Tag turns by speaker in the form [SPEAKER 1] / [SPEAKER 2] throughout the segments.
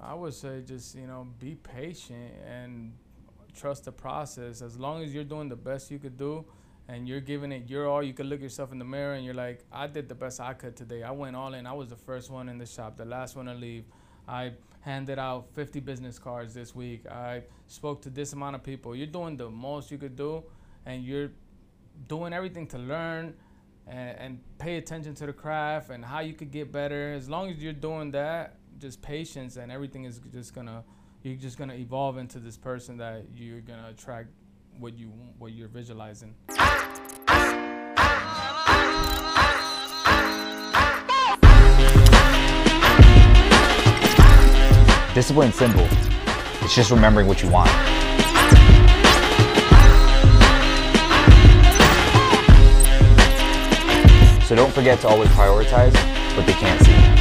[SPEAKER 1] I would say just you know be patient and trust the process. As long as you're doing the best you could do, and you're giving it your all, you could look yourself in the mirror and you're like, I did the best I could today. I went all in. I was the first one in the shop, the last one to leave. I handed out 50 business cards this week. I spoke to this amount of people. You're doing the most you could do, and you're doing everything to learn and, and pay attention to the craft and how you could get better. As long as you're doing that, just patience and everything is just gonna you're just gonna evolve into this person that you're gonna attract what you what you're visualizing.
[SPEAKER 2] Discipline's simple. It's just remembering what you want. So don't forget to always prioritize what they can't see.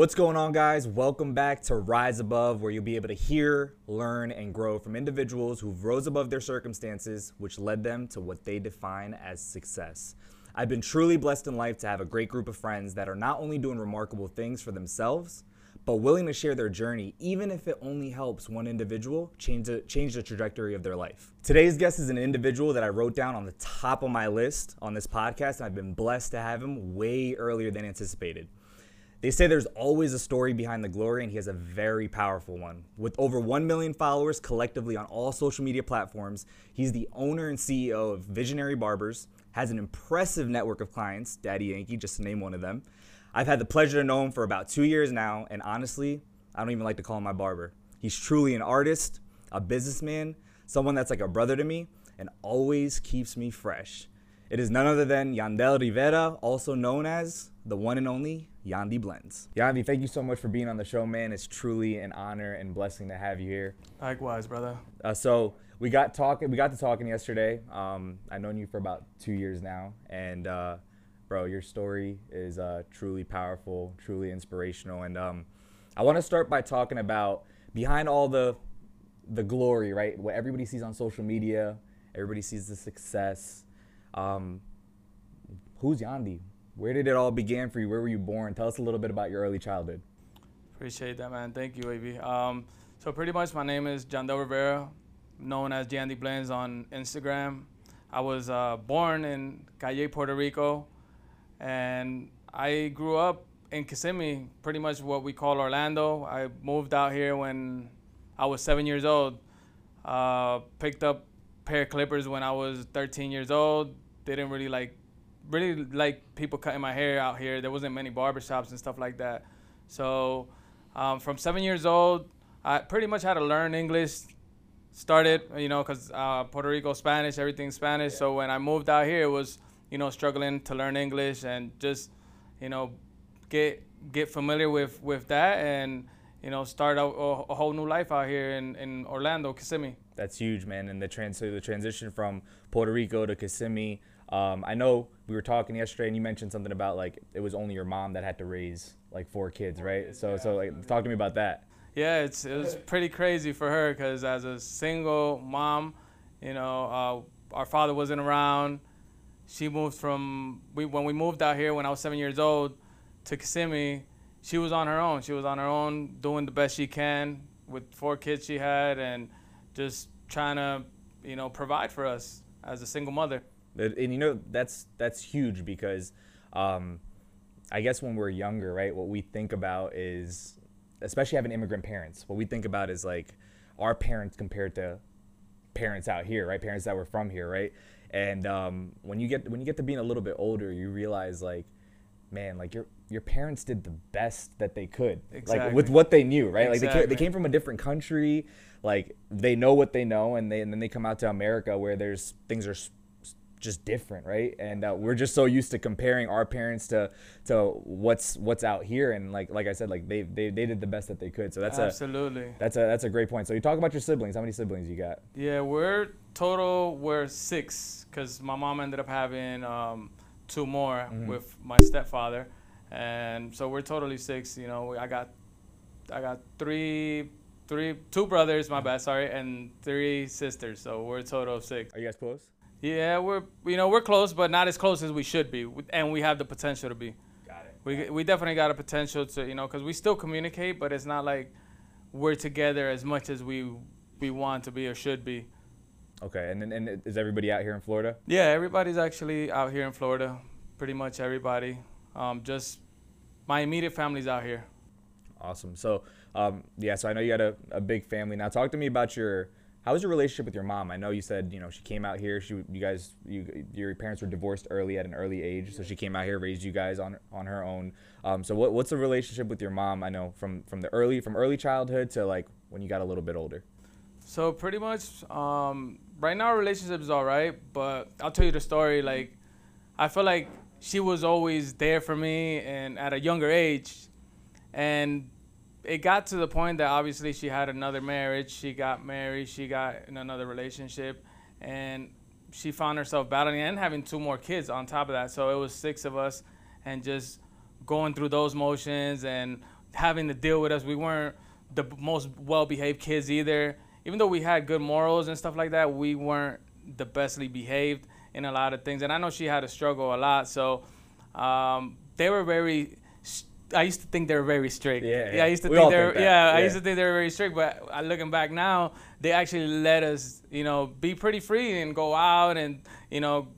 [SPEAKER 3] What's going on, guys? Welcome back to Rise Above, where you'll be able to hear, learn, and grow from individuals who've rose above their circumstances, which led them to what they define as success. I've been truly blessed in life to have a great group of friends that are not only doing remarkable things for themselves, but willing to share their journey, even if it only helps one individual change the, change the trajectory of their life. Today's guest is an individual that I wrote down on the top of my list on this podcast, and I've been blessed to have him way earlier than anticipated. They say there's always a story behind the glory, and he has a very powerful one. With over 1 million followers collectively on all social media platforms, he's the owner and CEO of Visionary Barbers, has an impressive network of clients, Daddy Yankee, just to name one of them. I've had the pleasure to know him for about two years now, and honestly, I don't even like to call him my barber. He's truly an artist, a businessman, someone that's like a brother to me, and always keeps me fresh. It is none other than Yandell Rivera, also known as the one and only Yandy Blendz. Yandy, thank you so much for being on the show, man. It's truly an honor and blessing to have you here.
[SPEAKER 1] Likewise, brother.
[SPEAKER 3] Uh, so we got talking. We got to talking yesterday. Um, I've known you for about two years now, and uh, bro, your story is uh, truly powerful, truly inspirational. And um, I want to start by talking about behind all the the glory, right? What everybody sees on social media, everybody sees the success. Um, who's Yandi? Where did it all begin for you? Where were you born? Tell us a little bit about your early childhood.
[SPEAKER 1] Appreciate that, man. Thank you, AB. Um, so pretty much, my name is Yandell Rivera, known as Yandy Blendz on Instagram. I was uh, born in Cayey, Puerto Rico, and I grew up in Kissimmee, pretty much what we call Orlando. I moved out here when I was seven years old. Uh, picked up pair of clippers when I was 13 years old. Didn't really like, really like people cutting my hair out here. There wasn't many barbershops and stuff like that. So um, from seven years old, I pretty much had to learn English. Started, you know, because uh, Puerto Rico Spanish, everything Spanish. So when I moved out here, it was, you know, struggling to learn English and just, you know, get get familiar with with that and you know start a, a whole new life out here in, in Orlando, Kissimmee.
[SPEAKER 3] That's huge, man. And the trans so the transition from Puerto Rico to Kissimmee. Um, I know we were talking yesterday, and you mentioned something about like it was only your mom that had to raise like four kids, right? So so like talk to me about that.
[SPEAKER 1] Yeah, it's it was pretty crazy for her because as a single mom, you know, uh, our father wasn't around. She moved from we when we moved out here when I was seven years old to Kissimmee. She was on her own. She was on her own, doing the best she can with four kids she had, and just trying to, you know, provide for us as a single mother.
[SPEAKER 3] And you know that's that's huge because um, I guess when we're younger, right, what we think about is, especially having immigrant parents, what we think about is like our parents compared to parents out here, right? Parents that were from here, right? And um, when you get when you get to being a little bit older, you realize like, man, like your your parents did the best that they could, like with what they knew, right? Like they came, they came from a different country, like they know what they know, and they and then they come out to America where there's things are just different, right? And uh, we're just so used to comparing our parents to to what's what's out here, and like like I said, like they they, they did the best that they could. So that's a
[SPEAKER 1] Absolutely.
[SPEAKER 3] that's a that's a great point. So you talk about your siblings. How many siblings you got?
[SPEAKER 1] Yeah, we're total we're six because my mom ended up having um, two more with my stepfather, and so we're totally six. You know, I got I got three three two brothers, my bad, sorry, and three sisters. So we're a total of six.
[SPEAKER 3] Are you guys close?
[SPEAKER 1] Yeah, we're you know we're close, but not as close as we should be, and we have the potential to be.
[SPEAKER 3] Got it.
[SPEAKER 1] we we definitely got a potential to you know because we still communicate, but it's not like we're together as much as we we want to be or should be.
[SPEAKER 3] Okay, and then and is everybody out here in Florida?
[SPEAKER 1] Yeah, everybody's actually out here in Florida. Pretty much everybody. Um, just my immediate family's out here.
[SPEAKER 3] Awesome. So, um, yeah, so I know you got a, a big family. Now, talk to me about your how was your relationship with your mom? I know you said you know she came out here. She you guys you your parents were divorced early at an early age, so she came out here raised you guys on on her own. Um, so what what's the relationship with your mom? I know from from the early from early childhood to like when you got a little bit older.
[SPEAKER 1] So pretty much, um, right now our relationship is all right, but I'll tell you the story. Like, I feel like she was always there for me, and at a younger age, and it got to the point that obviously she had another marriage. She got married. She got in another relationship, and she found herself battling and having two more kids on top of that. So it was six of us, and just going through those motions and having to deal with us. We weren't the most well-behaved kids either even though we had good morals and stuff like that, we weren't the bestly behaved in a lot of things. And I know she had to struggle a lot. So um, they were very. I used to think they were very strict.
[SPEAKER 3] Yeah, yeah.
[SPEAKER 1] I used to
[SPEAKER 3] We
[SPEAKER 1] think
[SPEAKER 3] all
[SPEAKER 1] they
[SPEAKER 3] think
[SPEAKER 1] were.
[SPEAKER 3] that.
[SPEAKER 1] Yeah, I used to think they were very strict. But I, looking back now, they actually let us, you know, be pretty free and go out and you know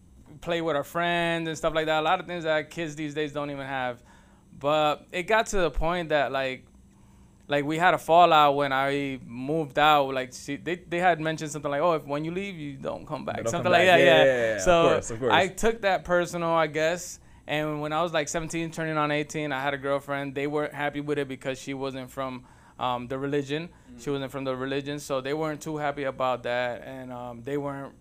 [SPEAKER 1] play with our friends and stuff like that. A lot of things that kids these days don't even have. But it got to the point that like like we had a fallout when I moved out. Like she, they, they had mentioned something like, "Oh, if when you leave, you don't come back."
[SPEAKER 3] Don't
[SPEAKER 1] something
[SPEAKER 3] come
[SPEAKER 1] like
[SPEAKER 3] back.
[SPEAKER 1] that.
[SPEAKER 3] Yeah,
[SPEAKER 1] Yeah.
[SPEAKER 3] yeah, yeah, yeah. Of
[SPEAKER 1] So
[SPEAKER 3] course, of course.
[SPEAKER 1] I took that personal, I guess. And when I was like 17, turning on 18, I had a girlfriend. They weren't happy with it because she wasn't from um, the religion. She wasn't from the religion, so they weren't too happy about that, and um, they weren't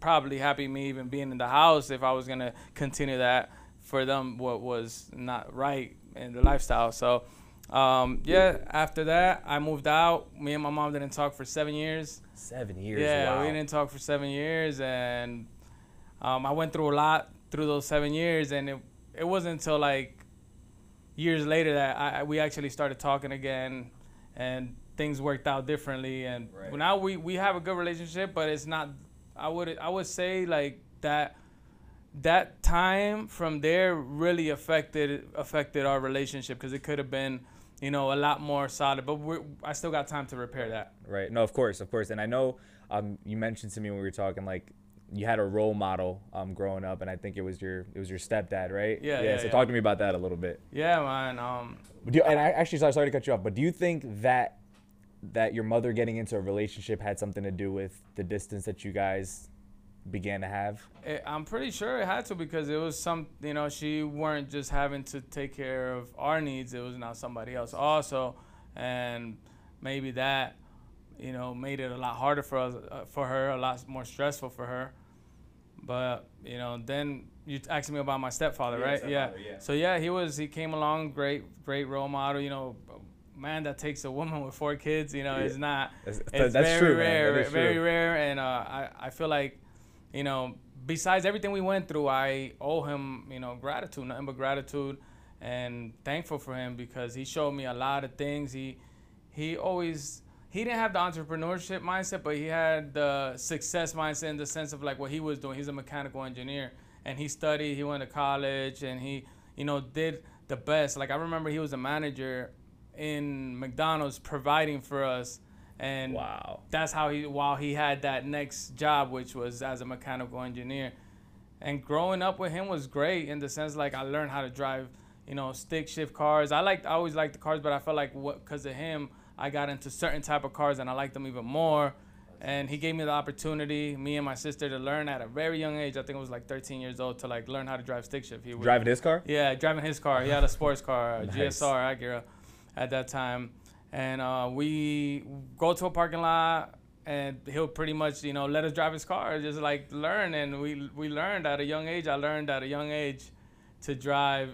[SPEAKER 1] probably happy me even being in the house if I was gonna continue that for them what was not right in the lifestyle. So um, yeah, after that I moved out. Me and my mom didn't talk for seven years.
[SPEAKER 3] Seven years.
[SPEAKER 1] Yeah,
[SPEAKER 3] wow.
[SPEAKER 1] we didn't talk for seven years, and um, I went through a lot through those seven years, and it it wasn't until like years later that I, we actually started talking again, and things worked out differently. And
[SPEAKER 3] Right.
[SPEAKER 1] now we, we have a good relationship, but it's not. I would I would say like that that time from there really affected affected our relationship because it could have been you know a lot more solid. But we're, I still got time to repair that.
[SPEAKER 3] Right. No, of course, of course. And I know um, you mentioned to me when we were talking, like you had a role model um, growing up, and I think it was your it was your stepdad, right?
[SPEAKER 1] Yeah,
[SPEAKER 3] Yeah.
[SPEAKER 1] yeah,
[SPEAKER 3] so
[SPEAKER 1] yeah.
[SPEAKER 3] talk to me about that a little bit.
[SPEAKER 1] Yeah, man. Um,
[SPEAKER 3] Do you, and I actually sorry, sorry to cut you off, but do you think that that your mother getting into a relationship had something to do with the distance that you guys began to have?
[SPEAKER 1] It, I'm pretty sure it had to because it was some, you know, she weren't just having to take care of our needs. It was now somebody else also, and maybe that, you know, made it a lot harder for us, uh, for her, a lot more stressful for her. But you know, then you asked me about my stepfather,
[SPEAKER 3] Yeah,
[SPEAKER 1] right?
[SPEAKER 3] stepfather, yeah.
[SPEAKER 1] So yeah, he was. He came along, great, great role model. You know, man that takes a woman with four kids. You know,
[SPEAKER 3] Yeah.
[SPEAKER 1] is not.
[SPEAKER 3] That's,
[SPEAKER 1] It's
[SPEAKER 3] that's
[SPEAKER 1] very
[SPEAKER 3] true,
[SPEAKER 1] rare,
[SPEAKER 3] That
[SPEAKER 1] very
[SPEAKER 3] true.
[SPEAKER 1] rare, and uh, I I feel like, you know, besides everything we went through, I owe him, you know, gratitude, nothing but gratitude, and thankful for him because he showed me a lot of things. He he always he didn't have the entrepreneurship mindset, but he had the success mindset in the sense of like what he was doing. He's a mechanical engineer, and he studied. He went to college, and he you know did the best. Like I remember, he was a manager in McDonald's, providing for us, and
[SPEAKER 3] Wow.
[SPEAKER 1] that's how he while he had that next job which was as a mechanical engineer and growing up with him was great in the sense like i learned how to drive you know stick shift cars i liked i always liked the cars but i felt like what because of him i got into certain type of cars and i liked them even more and he gave me the opportunity me and my sister to learn at a very young age i think it was like 13 years old to like learn how to drive stick shift he would,
[SPEAKER 3] Driving his car?
[SPEAKER 1] yeah, driving his car. He had a sports car, a
[SPEAKER 3] Nice.
[SPEAKER 1] GSR Acura, at that time, and uh, we go to a parking lot, and he'll pretty much, you know, let us drive his car, just like learn. And we we learned at a young age. I learned at a young age to drive,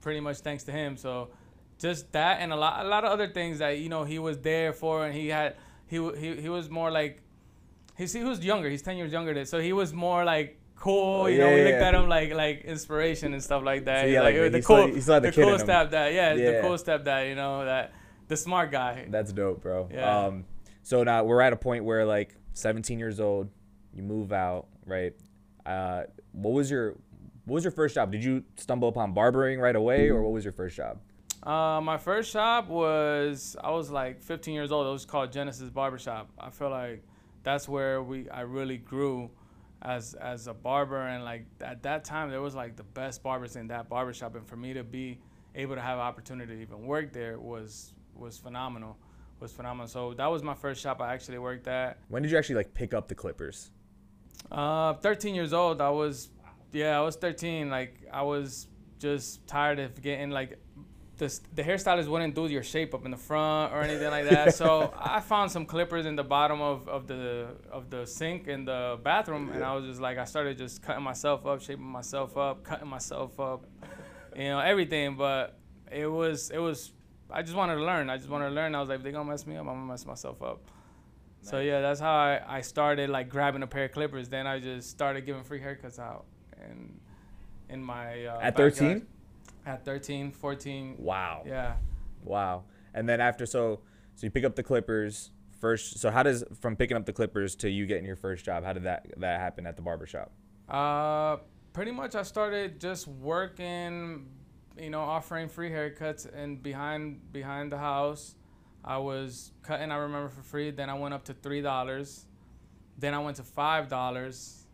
[SPEAKER 1] pretty much thanks to him. So, just that and a lot a lot of other things that you know he was there for, and he had he he he was more like. He's, he was younger. He's ten years younger than, so he was more like cool.
[SPEAKER 3] Oh,
[SPEAKER 1] You know,
[SPEAKER 3] yeah,
[SPEAKER 1] we
[SPEAKER 3] yeah,
[SPEAKER 1] looked
[SPEAKER 3] yeah.
[SPEAKER 1] at him like like inspiration and stuff like that.
[SPEAKER 3] So,
[SPEAKER 1] He's
[SPEAKER 3] yeah, like,
[SPEAKER 1] "Yo,
[SPEAKER 3] he
[SPEAKER 1] the cool,
[SPEAKER 3] he still had the
[SPEAKER 1] the
[SPEAKER 3] kid
[SPEAKER 1] cool
[SPEAKER 3] step
[SPEAKER 1] that. Yeah, the cool stepdad. You know that the smart guy.
[SPEAKER 3] That's dope, bro.
[SPEAKER 1] Yeah.
[SPEAKER 3] Um, so now we're at a point where like 17 years old, you move out, right? Uh, what was your what was your first job? Did you stumble upon barbering right away, or what was your first job?
[SPEAKER 1] Uh, my first shop was I was like 15 years old. It was called Genesis Barbershop. I feel like that's where we I really grew as as a barber and like at that time there was like the best barbers in that barbershop and for me to be able to have an opportunity to even work there was was phenomenal was phenomenal so that was my first shop i actually worked at
[SPEAKER 3] When did you actually like pick up the clippers?
[SPEAKER 1] uh 13 years old i was yeah i was 13 like i was just tired of getting like the, the hairstylist wouldn't do your shape up in the front or anything like that. So i found some clippers in the bottom of, of the of the sink in the bathroom and i was just like i started just cutting myself up shaping myself up cutting myself up you know everything. But it was it was i just wanted to learn. I just wanted to learn. I was like if they're gonna mess me up i'm gonna mess myself up. So yeah, that's how I, I started like grabbing a pair of clippers. Then I just started giving free haircuts out and in my uh,
[SPEAKER 3] At
[SPEAKER 1] backyard.
[SPEAKER 3] 13?
[SPEAKER 1] At 13, 14.
[SPEAKER 3] Wow.
[SPEAKER 1] Yeah.
[SPEAKER 3] Wow. And then after so so you pick up the clippers first. So how does from picking up the clippers to you getting your first job? How did that that happen at the barbershop?
[SPEAKER 1] Uh, pretty much I started just working, you know, offering free haircuts and behind behind the house. I was cutting, I remember for free. Then I went up to three dollars. Then I went to five dollars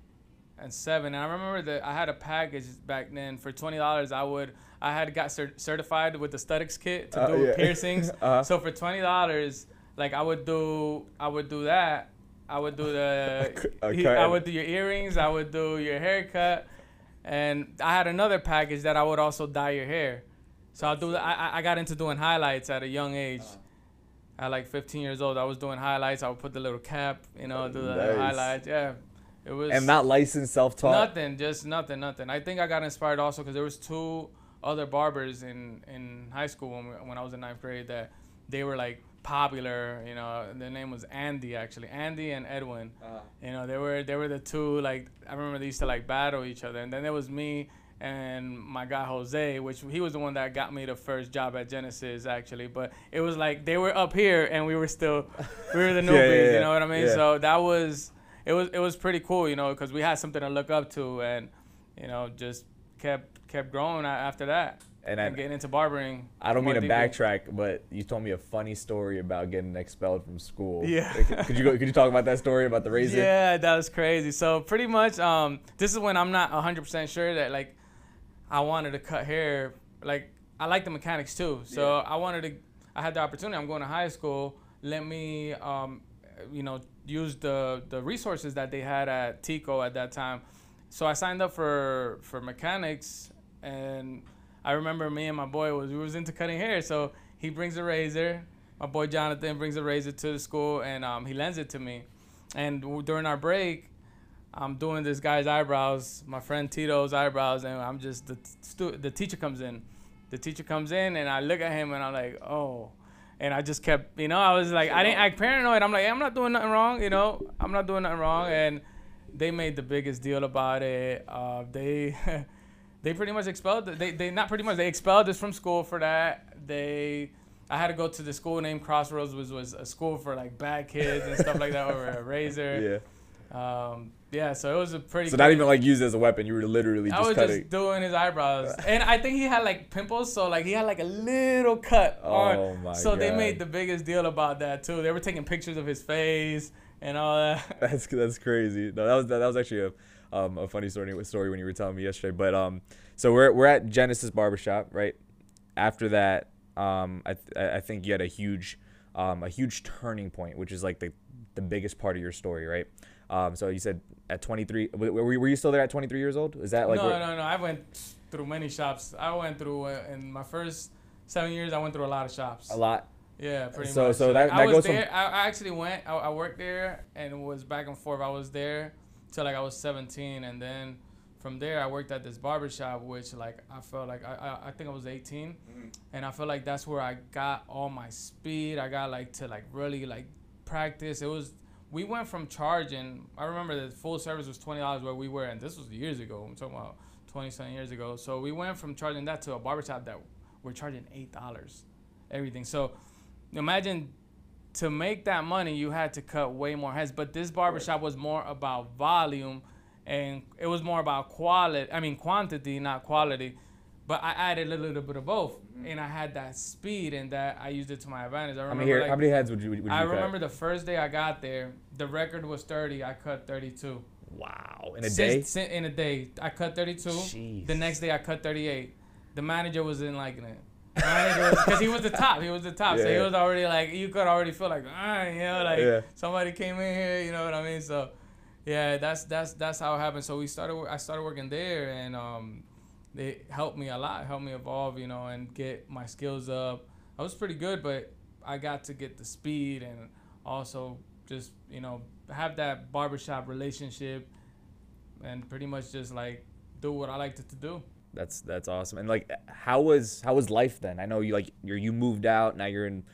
[SPEAKER 1] and seven. And I remember that I had a package back then for twenty dollars. I would I had got cert- certified with the Studex kit to
[SPEAKER 3] Uh,
[SPEAKER 1] do
[SPEAKER 3] yeah.
[SPEAKER 1] piercings.
[SPEAKER 3] Uh-huh.
[SPEAKER 1] So for twenty dollars, like I would do I would do that. I would do the he- I would do your earrings. I would do your haircut, and I had another package that I would also dye your hair. So I'll do. I I- I got into doing highlights at a young age. At like 15 years old, I was doing highlights. I would put the little cap, you know, do the
[SPEAKER 3] Nice.
[SPEAKER 1] highlights. Yeah, it was
[SPEAKER 3] And not licensed, self-taught.
[SPEAKER 1] nothing, just nothing, nothing. I think I got inspired also because there was two other barbers in in high school when we, when I was in ninth grade that they were like popular. You know, their name was Andy actually, Andy and Edwin. Uh-huh. You know, they were they were the two like I remember they used to like battle each other, and then there was me and my guy Jose, which he was the one that got me the first job at Genesis actually. But it was like they were up here and we were still we were the
[SPEAKER 3] Yeah,
[SPEAKER 1] newbies.
[SPEAKER 3] yeah, yeah.
[SPEAKER 1] You know what I mean?
[SPEAKER 3] Yeah.
[SPEAKER 1] So that was it was it was pretty cool, you know, because we had something to look up to, and you know, just kept kept growing after that
[SPEAKER 3] And
[SPEAKER 1] and,
[SPEAKER 3] I-
[SPEAKER 1] getting into barbering.
[SPEAKER 3] I don't mean to
[SPEAKER 1] deeply.
[SPEAKER 3] backtrack, but you told me a funny story about getting expelled from school.
[SPEAKER 1] Yeah.
[SPEAKER 3] Could you go, could you talk about that story about the razor?
[SPEAKER 1] Yeah, that was crazy. So pretty much, um, this is when I'm not 100% sure that like I wanted to cut hair. Like I like the mechanics too, so I wanted to. I had the opportunity. I'm going to high school. Let me, um, you know, use the the resources that they had at TECO at that time. So I signed up for for mechanics, and I remember me and my boy was we was into cutting hair. So he brings a razor. My boy Jonathan brings a razor to the school, and um, he lends it to me. And during our break, I'm doing this guy's eyebrows, my friend Tito's eyebrows, and I'm just the stu- the teacher comes in. The teacher comes in, and I look at him, and I'm like, oh. And I just kept, you know, I was like, I didn't act paranoid. I'm like, I'm not doing nothing wrong, you know, I'm not doing nothing wrong. And they made the biggest deal about it. Uh, they, they pretty much expelled. They, they not pretty much. They expelled us from school for that. They, I had to go to the school named Crossroads, which was a school for like bad kids and stuff like that, over a razor.
[SPEAKER 3] Yeah.
[SPEAKER 1] Um, yeah, so it was a pretty.
[SPEAKER 3] So not even like used as a weapon. You were literally
[SPEAKER 1] I
[SPEAKER 3] just
[SPEAKER 1] was
[SPEAKER 3] cutting.
[SPEAKER 1] just doing his eyebrows, and I think he had like pimples, so like he had like a little cut.
[SPEAKER 3] Oh
[SPEAKER 1] on,
[SPEAKER 3] my
[SPEAKER 1] So they made the biggest deal about that too. They were taking pictures of his face and all that.
[SPEAKER 3] That's that's crazy. No, that was that, was actually a um, a funny story story when you were telling me yesterday. But um, so we're we're at Genesis Barbershop, right? After that, um, I th- I think you had a huge um, a huge turning point, which is like the the biggest part of your story, right? Um, so you said at 23, were, were you still there at 23 years old? Is that like
[SPEAKER 1] no, no, no. I went through many shops. I went through uh, in my first seven years. I went through a lot of shops.
[SPEAKER 3] a lot?
[SPEAKER 1] Yeah, pretty
[SPEAKER 3] So-
[SPEAKER 1] much.
[SPEAKER 3] so so that-
[SPEAKER 1] I was
[SPEAKER 3] goes from-
[SPEAKER 1] there. I, I actually went. I, I worked there and was back and forth. I was there till like I was 17, and then from there I worked at this barber shop, which like I felt like I I, I think I was 18, mm-hmm. and I felt like that's where I got all my speed. I got like to like really like practice. It was. We went from charging. I remember the full service was twenty dollars where we were, and this was years ago. I'm talking about twenty something years ago. So we went from charging that to a barbershop that we're charging eight dollars, everything. So imagine to make that money, you had to cut way more heads. But this barbershop was more about volume and it was more about quality. I mean quantity, not quality. But I added a little bit of both, mm-hmm. and I had that speed and that I used it to my advantage. I
[SPEAKER 3] How
[SPEAKER 1] remember
[SPEAKER 3] many, hair,
[SPEAKER 1] like,
[SPEAKER 3] how many heads would you? Would you
[SPEAKER 1] I
[SPEAKER 3] cut?
[SPEAKER 1] remember the first day I got there, the record was 30. I cut 32.
[SPEAKER 3] Wow, in a
[SPEAKER 1] Since-
[SPEAKER 3] day.
[SPEAKER 1] in a day, I cut 32.
[SPEAKER 3] Jeez.
[SPEAKER 1] The next day, I cut 38. The manager wasn't liking it. Because he was the top. He was the top. So he
[SPEAKER 3] Yeah.
[SPEAKER 1] was already like, you could already feel like, ah, you know, like
[SPEAKER 3] Yeah.
[SPEAKER 1] somebody came in here, you know what I mean? So, yeah, that's that's that's how it happened. So we started. I started working there, and um, they helped me a lot. Helped me evolve, you know, and get my skills up. I was pretty good, but I got to get the speed and also just you know have that barbershop relationship, and pretty much just like do what I liked to do.
[SPEAKER 3] That's that's awesome. And like, how was how was life then? I know you like you you moved out. Now you're in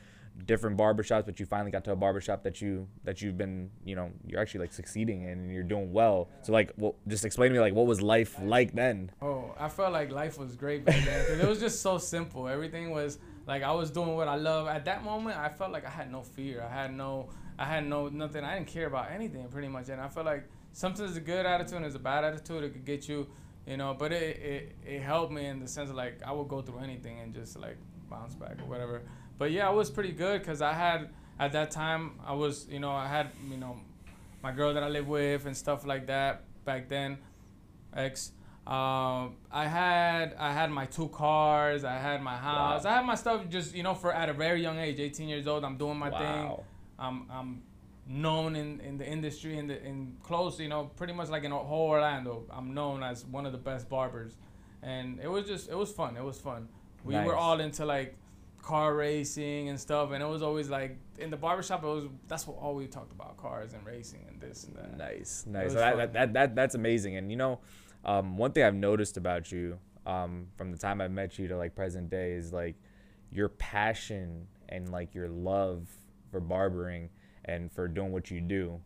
[SPEAKER 3] different barbershops, but you finally got to a barbershop that you that you've been you know you're actually like succeeding in and you're doing well. So like, well, just explain to me like what was life like then?
[SPEAKER 1] Oh, I felt like life was great back then it was just so simple. Everything was like I was doing what I love. At that moment, I felt like I had no fear. I had no, I had no nothing. I didn't care about anything pretty much. And I felt like sometimes a good attitude and a bad attitude. It could get you, you know. But it, it it helped me in the sense of like I would go through anything and just like bounce back or whatever. But yeah, I was pretty good because I had at that time I was you know I had you know my girl that I lived with and stuff like that back then, ex. Um, I had I had my two cars. I had my house. I had my stuff just you know for at a very young age, 18 years old. I'm doing my thing. I'm I'm known in, in the industry in the in close you know pretty much like in whole Orlando. I'm known as one of the best barbers, and it was just it was fun. It was fun. We were all into like car racing and stuff, and it was always like in the barbershop. It was that's what all we talked about cars and racing and this and that.
[SPEAKER 3] Nice, nice. So that, that, that, that that's amazing. And you know, um, one thing I've noticed about you um, from the time I met you to like present day is like your passion and like your love for barbering and for doing what you do.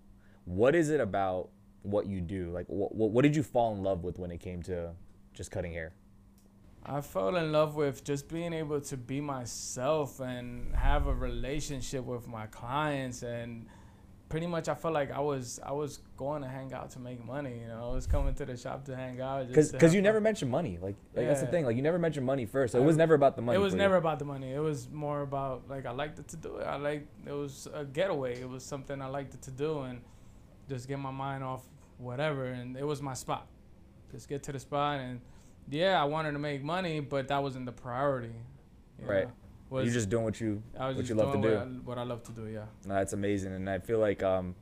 [SPEAKER 3] What is it about what you do? Like, what, what, did you fall in love with when it came to just cutting hair?
[SPEAKER 1] I fell in love with just being able to be myself and have a relationship with my clients and pretty much I felt like I was I was going to hang out to make money, you know. I was coming to the shop to hang out
[SPEAKER 3] Because you never mentioned money. Like, like that's the thing. Like you never mentioned money first. So it was never about the money.
[SPEAKER 1] It was
[SPEAKER 3] for you.
[SPEAKER 1] never about the money. It was more about like I liked it to do it. I like it was a getaway. It was something I liked it to do and just get my mind off whatever and it was my spot. Just get to the spot and yeah, I wanted to make money, but that wasn't the priority.
[SPEAKER 3] Right.
[SPEAKER 1] know. Was,
[SPEAKER 3] You're just doing what you what you love to do.
[SPEAKER 1] What I, what I love to do, yeah.
[SPEAKER 3] No, that's amazing, and I feel like um,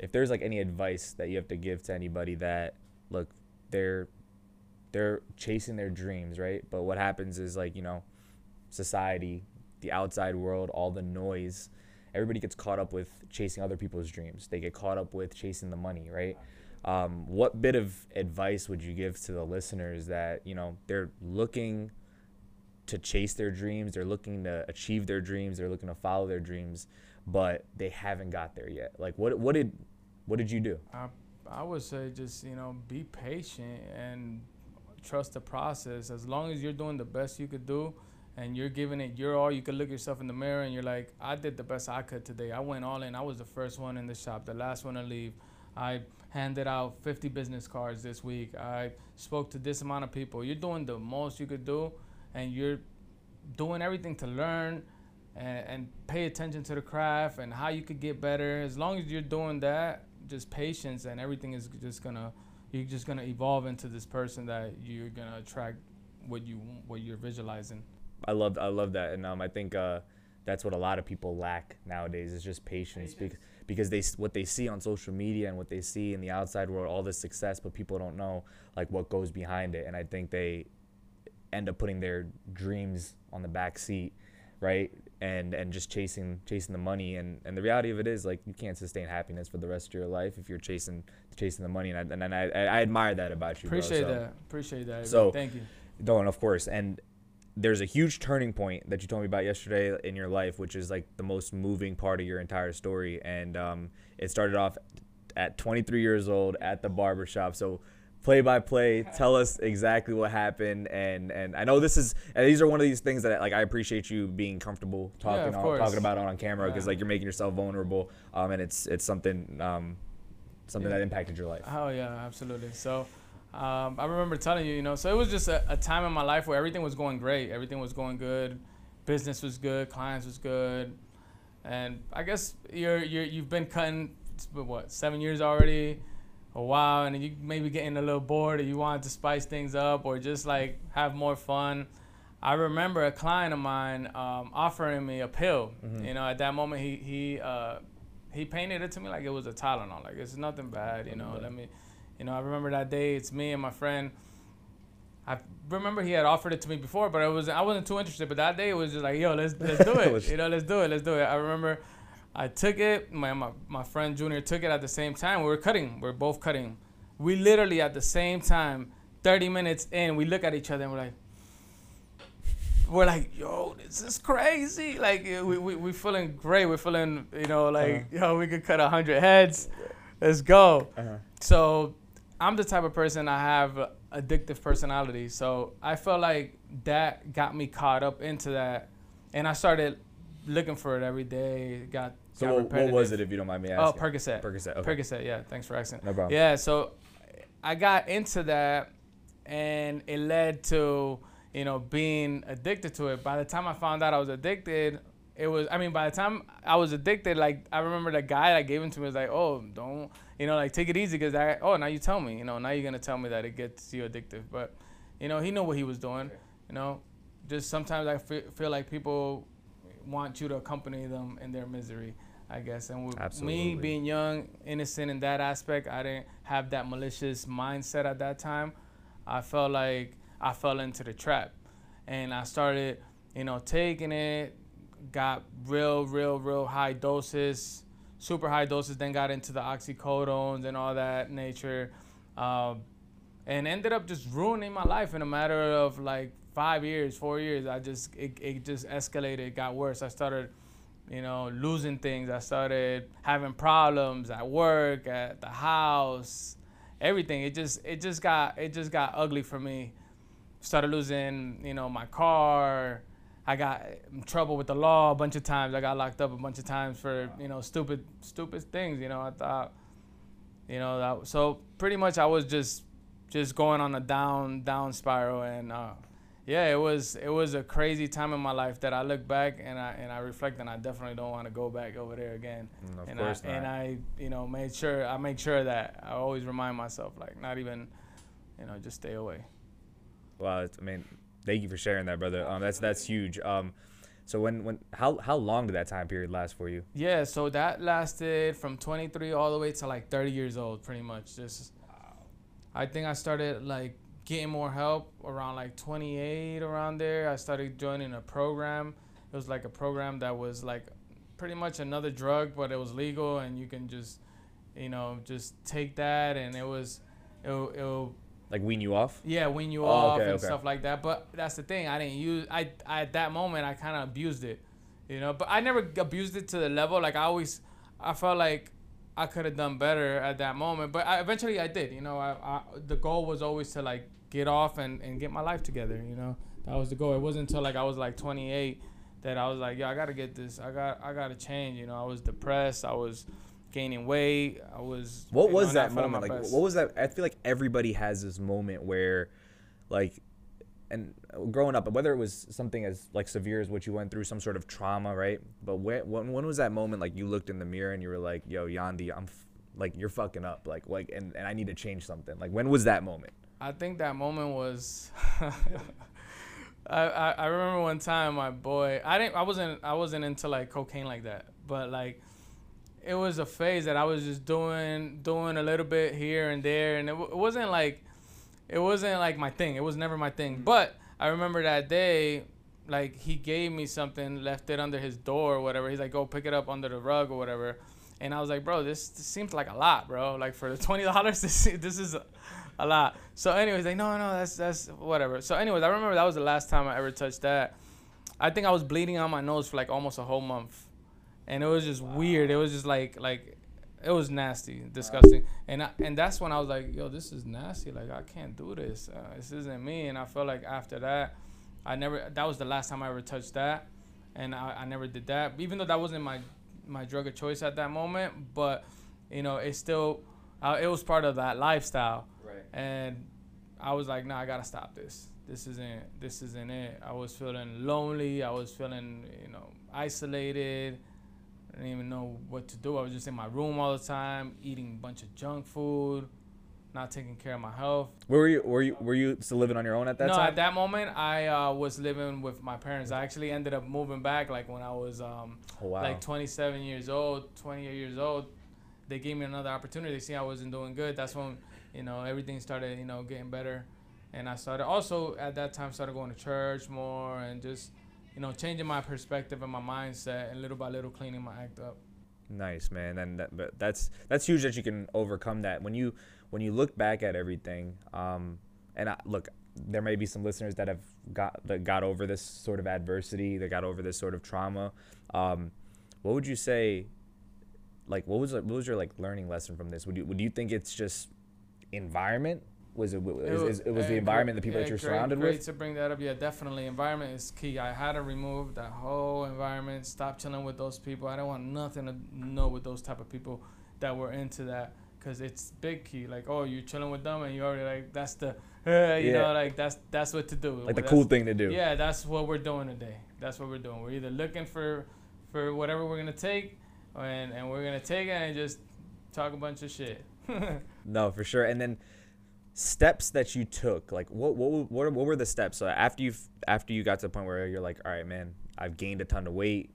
[SPEAKER 3] if there's like any advice that you have to give to anybody that look, they're they're chasing their dreams, right? But what happens is like you know, society, the outside world, all the noise, everybody gets caught up with chasing other people's dreams. They get caught up with chasing the money, right? Um, what bit of advice would you give to the listeners that you know they're looking to chase their dreams, they're looking to achieve their dreams, they're looking to follow their dreams, but they haven't got there yet. Like what what did what did you do?
[SPEAKER 1] I I would say just you know be patient and trust the process. As long as you're doing the best you could do, and you're giving it your all, you can look yourself in the mirror and you're like, I did the best I could today. I went all in. I was the first one in the shop, the last one to leave. I handed out 50 business cards this week. I spoke to this amount of people. You're doing the most you could do, and you're doing everything to learn and, and pay attention to the craft and how you could get better. As long as you're doing that, just patience and everything is just gonna you're just gonna evolve into this person that you're gonna attract what you what you're visualizing.
[SPEAKER 3] I love I love that, and um, I think uh, that's what a lot of people lack nowadays is just patience, because because they what they see on social media and what they see in the outside world, all this success, but people don't know like what goes behind it, and I think they end up putting their dreams on the back seat, right? And and just chasing chasing the money, and and the reality of it is like you can't sustain happiness for the rest of your life if you're chasing chasing the money, and I, and I I admire that about you. bro,
[SPEAKER 1] Appreciate
[SPEAKER 3] so.
[SPEAKER 1] that. Appreciate that.
[SPEAKER 3] So-
[SPEAKER 1] thank you.
[SPEAKER 3] And of course. And there's a huge turning point that you told me about yesterday in your life, which is like the most moving part of your entire story. And um, it started off at 23 years old at the barbershop. So play by play, tell us exactly what happened. And and I know this is and these are one of these things that like I appreciate you being comfortable talking
[SPEAKER 1] of
[SPEAKER 3] on, talking about on camera because
[SPEAKER 1] Yeah.
[SPEAKER 3] like you're making yourself vulnerable. Um, and it's it's something um, something
[SPEAKER 1] Yeah.
[SPEAKER 3] that impacted your life.
[SPEAKER 1] Oh yeah, absolutely. So um, I remember telling you, you know, so it was just a, a time in my life where everything was going great, everything was going good, business was good, clients was good, and I guess you're you're you've been cutting what seven years already, a while, and you maybe getting a little bored, or you wanted to spice things up, or just like have more fun. I remember a client of mine um, offering me a pill. You know, at that moment he he uh, he painted it to me like it was a Tylenol, like it's nothing bad. You know, let me, you know, I remember that day. It's me and my friend. I remember he had offered it to me before, but I was I wasn't too interested. But that day it was just like, yo, let's let's do it. You know, let's do it. Let's do it. I remember I took it. My, my my friend Junior took it at the same time. We were cutting. We are both cutting. We literally at the same time, 30 minutes in, we look at each other and we're like, we're like, yo, this is crazy. Like we we we feeling great. We're feeling, you know, like yo, we could cut a hundred heads. Let's go.
[SPEAKER 3] Uh-huh.
[SPEAKER 1] So I'm the type of person I have addictive personality. So I felt like that got me caught up into that, and I started looking for it every day. Got
[SPEAKER 3] So what, what was it, if you don't mind me
[SPEAKER 1] oh,
[SPEAKER 3] asking? Oh.
[SPEAKER 1] Percocet.
[SPEAKER 3] Percocet. Okay.
[SPEAKER 1] Percocet, yeah. Thanks for asking.
[SPEAKER 3] No problem.
[SPEAKER 1] Yeah, so I got into that, and it led to you know being addicted to it. By the time I found out I was addicted, it was. I mean, by the time I was addicted, like I remember the guy that gave it to me was like, "Oh, don't you know, like take it easy, because I oh now you tell me, you know, now you're gonna tell me that it gets you addictive." But you know, he knew what he was doing. You know, just sometimes I fe- feel like people want you to accompany them in their misery. I guess, and with
[SPEAKER 3] Absolutely.
[SPEAKER 1] me being young, innocent in that aspect, I didn't have that malicious mindset at that time. I felt like I fell into the trap, and I started, you know, taking it, got real, real, real high doses, super high doses. Then got into the oxycodones and all that nature, um, and ended up just ruining my life in a matter of like five years, four years. I just it, it just escalated, it got worse. I started you know, losing things. I started having problems at work, at the house, everything. It just it just got it just got ugly for me. Started losing, you know, my car. I got in trouble with the law a bunch of times. I got locked up a bunch of times for, you know, stupid stupid things, you know. I thought you know, that so pretty much I was just just going on a down down spiral and uh yeah, it was it was a crazy time in my life that I look back and I and I reflect and I definitely don't want to go back over there again.
[SPEAKER 3] Mm, of
[SPEAKER 1] and
[SPEAKER 3] course
[SPEAKER 1] I, and. I you know made sure I make sure that I always remind myself like not even you know just stay away.
[SPEAKER 3] Wow, it's- I mean, thank you for sharing that, brother. Um, that's that's huge. Um, so when when how how long did that time period last for you?
[SPEAKER 1] Yeah, so that lasted from 23 all the way to like 30 years old, pretty much. Just, I think I started like getting more help around like 28 around there. I started joining a program. It was like a program that was like pretty much another drug, but it was legal and you can just, you know, just take that and it was, it'll, it'll
[SPEAKER 3] Like wean you off?
[SPEAKER 1] yeah, wean you
[SPEAKER 3] Oh,
[SPEAKER 1] off
[SPEAKER 3] okay,
[SPEAKER 1] and
[SPEAKER 3] okay.
[SPEAKER 1] stuff like that. But that's the thing. I didn't use. I, I at that moment I kind of abused it, you know. But I never abused it to the level. Like I always, I felt like I could have done better at that moment. But I, eventually I did. You know, I, I the goal was always to like get off and, and get my life together. You know, that was the goal. It wasn't until like I was like 28 that I was like, yo, I gotta get this. I got I gotta change. You know, I was depressed. I was gaining weight. I was.
[SPEAKER 3] What was
[SPEAKER 1] know,
[SPEAKER 3] that moment? Like,
[SPEAKER 1] best.
[SPEAKER 3] what was that? I feel like everybody has this moment where, like, and uh, growing up, whether it was something as like severe as what you went through, some sort of trauma, right? But when when, when was that moment like you looked in the mirror and you were like, "Yo, Yandy, I'm f- like you're fucking up, like like, and, and I need to change something." Like, when was that moment?
[SPEAKER 1] I think that moment was. I, I I remember one time my boy I didn't I wasn't I wasn't into like cocaine like that but like it was a phase that I was just doing doing a little bit here and there and it, w- it wasn't like it wasn't like my thing it was never my thing mm-hmm. but I remember that day like he gave me something left it under his door or whatever he's like go pick it up under the rug or whatever and I was like bro this, this seems like a lot bro like for the twenty dollars this this is a, lot so anyways like no no that's that's whatever so anyways I remember that was the last time I ever touched that I think I was bleeding on my nose for like almost a whole month and it was just weird. It was just like like it was nasty, disgusting. And I, and that's when I was like, yo, this is nasty. Like I can't do this. Uh, this isn't me. And I felt like after that, I never. That was the last time I ever touched that, and I, I never did that. Even though that wasn't my my drug of choice at that moment, but you know, it still uh, it was part of that lifestyle. And I was like, nah, I gotta stop this. This isn't this isn't it. I was feeling lonely. I was feeling, you know, isolated. I didn't even know what to do. I was just in my room all the time, eating a bunch of junk food, not taking care of my health.
[SPEAKER 3] Where were you? Were you? Were you still living on your own at that
[SPEAKER 1] no,
[SPEAKER 3] time?
[SPEAKER 1] at that moment, I uh, was living with my parents. I actually ended up moving back, like when I was um,
[SPEAKER 3] oh, wow.
[SPEAKER 1] like 27 years old, 28 years old. They gave me another opportunity. They see I wasn't doing good. That's when you know everything started, you know, getting better, and I started also at that time started going to church more and just you know changing my perspective and my mindset and little by little cleaning my act up.
[SPEAKER 3] Nice man, and that, but that's that's huge that you can overcome that. When you when you look back at everything, um, and I, look, there may be some listeners that have got that got over this sort of adversity, that got over this sort of trauma. Um, what would you say? Like, what was what was your like learning lesson from this? Would you would you think it's just environment? Was it is, is, it was the environment, the people that you're
[SPEAKER 1] great-
[SPEAKER 3] surrounded
[SPEAKER 1] great
[SPEAKER 3] with?
[SPEAKER 1] to bring that up. Yeah, definitely. Environment is key. I had to remove that whole environment. Stop chilling with those people. I don't want nothing to know with those type of people that were into that. Cause it's big key. Like, oh, you're chilling with them, and you already like that's the, uh, you
[SPEAKER 3] Yeah.
[SPEAKER 1] know, like that's that's what to do.
[SPEAKER 3] Like the cool thing to do.
[SPEAKER 1] Yeah, that's what we're doing today. That's what we're doing. We're either looking for for whatever we're gonna take, and and we're gonna take it and just talk a bunch of shit.
[SPEAKER 3] No, for sure. And then steps that you took, like what what what, what were the steps? So after you after you got to the point where you're like, all right, man, I've gained a ton of weight.